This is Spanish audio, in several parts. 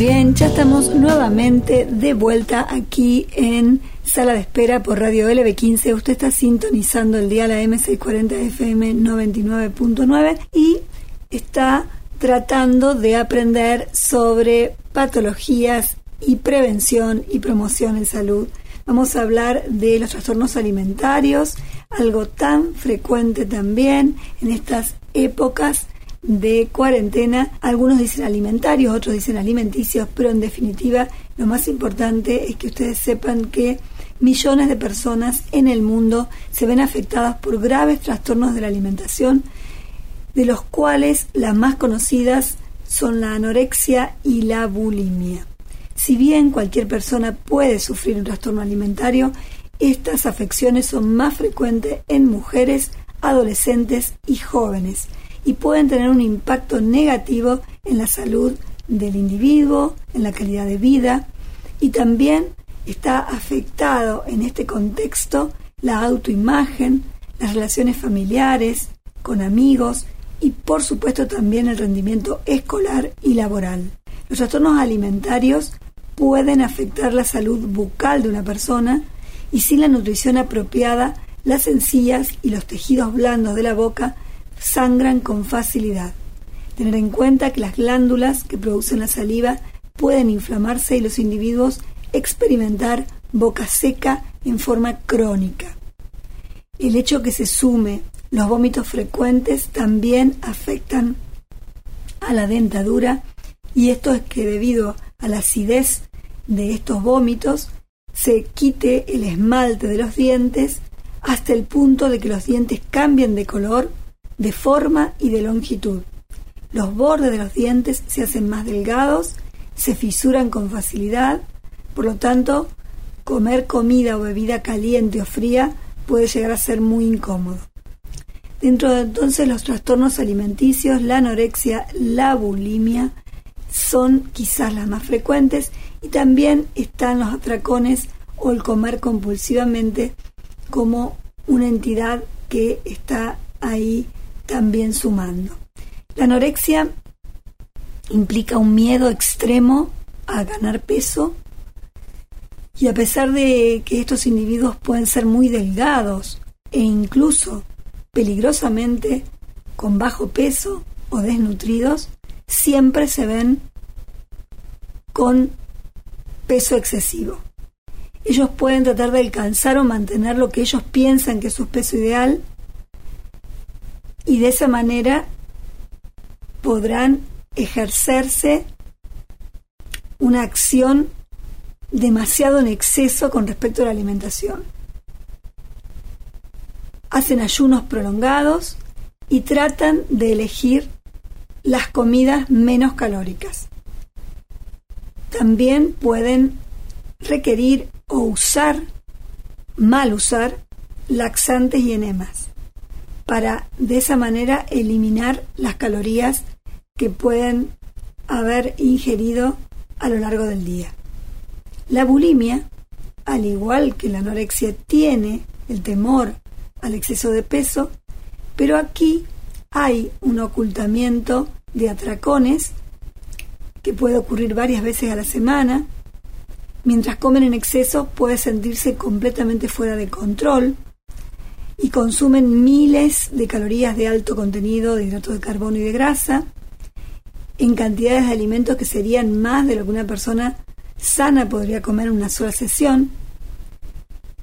bien, ya estamos nuevamente de vuelta aquí en Sala de Espera por Radio LB15. Usted está sintonizando el día la M640 FM 99.9 y está tratando de aprender sobre patologías y prevención y promoción en salud. Vamos a hablar de los trastornos alimentarios, algo tan frecuente también en estas épocas de cuarentena. Algunos dicen alimentarios, otros dicen alimenticios, pero en definitiva lo más importante es que ustedes sepan que millones de personas en el mundo se ven afectadas por graves trastornos de la alimentación, de los cuales las más conocidas son la anorexia y la bulimia. Si bien cualquier persona puede sufrir un trastorno alimentario, estas afecciones son más frecuentes en mujeres, adolescentes y jóvenes y pueden tener un impacto negativo en la salud del individuo, en la calidad de vida y también está afectado en este contexto la autoimagen, las relaciones familiares, con amigos y por supuesto también el rendimiento escolar y laboral. Los trastornos alimentarios pueden afectar la salud bucal de una persona y sin la nutrición apropiada, las encías y los tejidos blandos de la boca sangran con facilidad. Tener en cuenta que las glándulas que producen la saliva pueden inflamarse y los individuos experimentar boca seca en forma crónica. El hecho que se sume los vómitos frecuentes también afectan a la dentadura y esto es que debido a la acidez de estos vómitos se quite el esmalte de los dientes hasta el punto de que los dientes cambien de color de forma y de longitud. Los bordes de los dientes se hacen más delgados, se fisuran con facilidad, por lo tanto, comer comida o bebida caliente o fría puede llegar a ser muy incómodo. Dentro de entonces los trastornos alimenticios, la anorexia, la bulimia son quizás las más frecuentes y también están los atracones o el comer compulsivamente como una entidad que está ahí también sumando. La anorexia implica un miedo extremo a ganar peso y a pesar de que estos individuos pueden ser muy delgados e incluso peligrosamente con bajo peso o desnutridos, siempre se ven con peso excesivo. Ellos pueden tratar de alcanzar o mantener lo que ellos piensan que es su peso ideal y de esa manera podrán ejercerse una acción demasiado en exceso con respecto a la alimentación. Hacen ayunos prolongados y tratan de elegir las comidas menos calóricas. También pueden requerir o usar, mal usar, laxantes y enemas para de esa manera eliminar las calorías que pueden haber ingerido a lo largo del día. La bulimia, al igual que la anorexia, tiene el temor al exceso de peso, pero aquí hay un ocultamiento de atracones que puede ocurrir varias veces a la semana. Mientras comen en exceso puede sentirse completamente fuera de control, y consumen miles de calorías de alto contenido de hidratos de carbono y de grasa en cantidades de alimentos que serían más de lo que una persona sana podría comer en una sola sesión.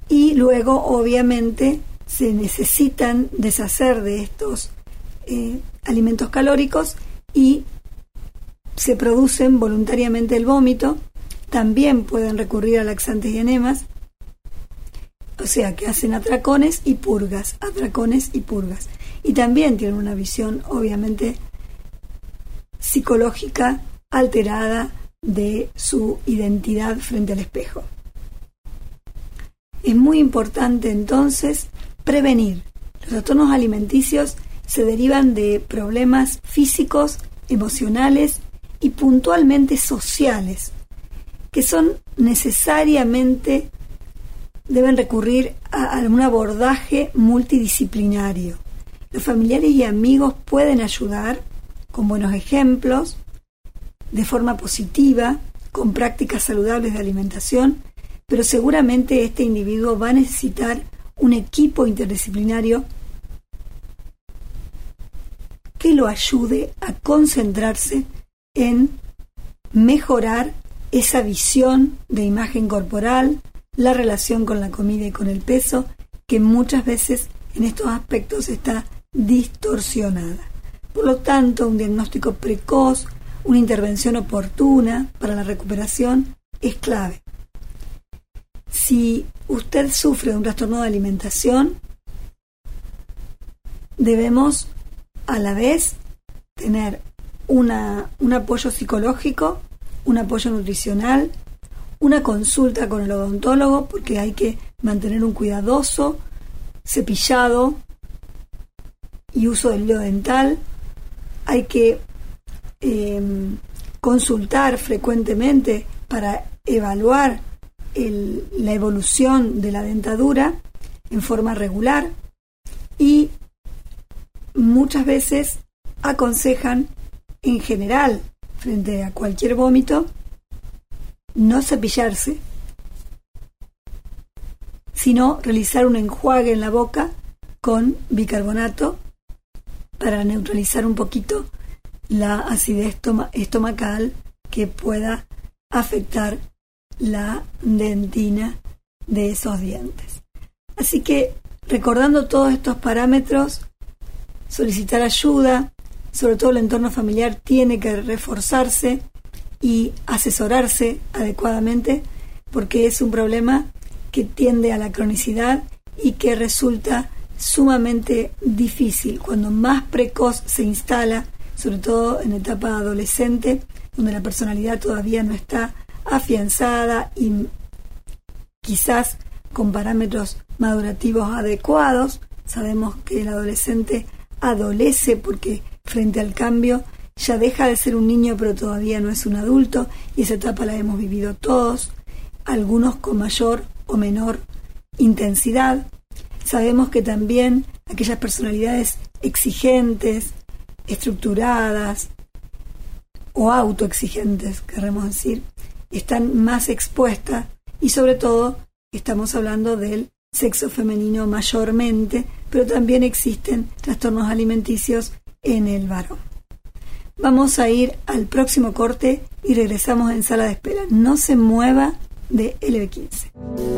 Y luego, obviamente, se necesitan deshacer de estos eh, alimentos calóricos y se producen voluntariamente el vómito. También pueden recurrir a laxantes y enemas o sea, que hacen atracones y purgas, atracones y purgas. Y también tienen una visión, obviamente, psicológica alterada de su identidad frente al espejo. Es muy importante entonces prevenir. Los trastornos alimenticios se derivan de problemas físicos, emocionales y puntualmente sociales, que son necesariamente deben recurrir a, un abordaje multidisciplinario. Los familiares y amigos pueden ayudar con buenos ejemplos, de forma positiva, con prácticas saludables de alimentación, pero seguramente este individuo va a necesitar un equipo interdisciplinario que lo ayude a concentrarse en mejorar esa visión de imagen corporal, la relación con la comida y con el peso, que muchas veces en estos aspectos está distorsionada. Por lo tanto, un diagnóstico precoz, una intervención oportuna para la recuperación es clave. Si usted sufre de un trastorno de alimentación, debemos a la vez tener una, un apoyo psicológico, un apoyo nutricional, una consulta con el odontólogo, porque hay que mantener un cuidadoso cepillado y uso del hilo dental. Hay que em, consultar frecuentemente para evaluar la evolución de la dentadura en forma regular y muchas veces aconsejan en general frente a cualquier vómito no cepillarse, sino realizar un enjuague en la boca con bicarbonato para neutralizar un poquito la acidez estomacal que pueda afectar la dentina de esos dientes. Así que recordando todos estos parámetros, solicitar ayuda, sobre todo el entorno familiar tiene que reforzarse y asesorarse adecuadamente porque es un problema que tiende a la cronicidad y que resulta sumamente difícil cuando más precoz se instala, sobre todo en etapa adolescente, donde la personalidad todavía no está afianzada y quizás con parámetros madurativos adecuados. Sabemos que el adolescente adolece porque frente al cambio ya deja de ser un niño pero todavía no es un adulto y esa etapa la hemos vivido todos, algunos con mayor o menor intensidad. Sabemos que también aquellas personalidades exigentes, estructuradas o autoexigentes, queremos decir, están más expuestas y sobre todo estamos hablando del sexo femenino mayormente, pero también existen trastornos alimenticios en el varón. Vamos a ir al próximo corte y regresamos en sala de espera. No se mueva de LB15.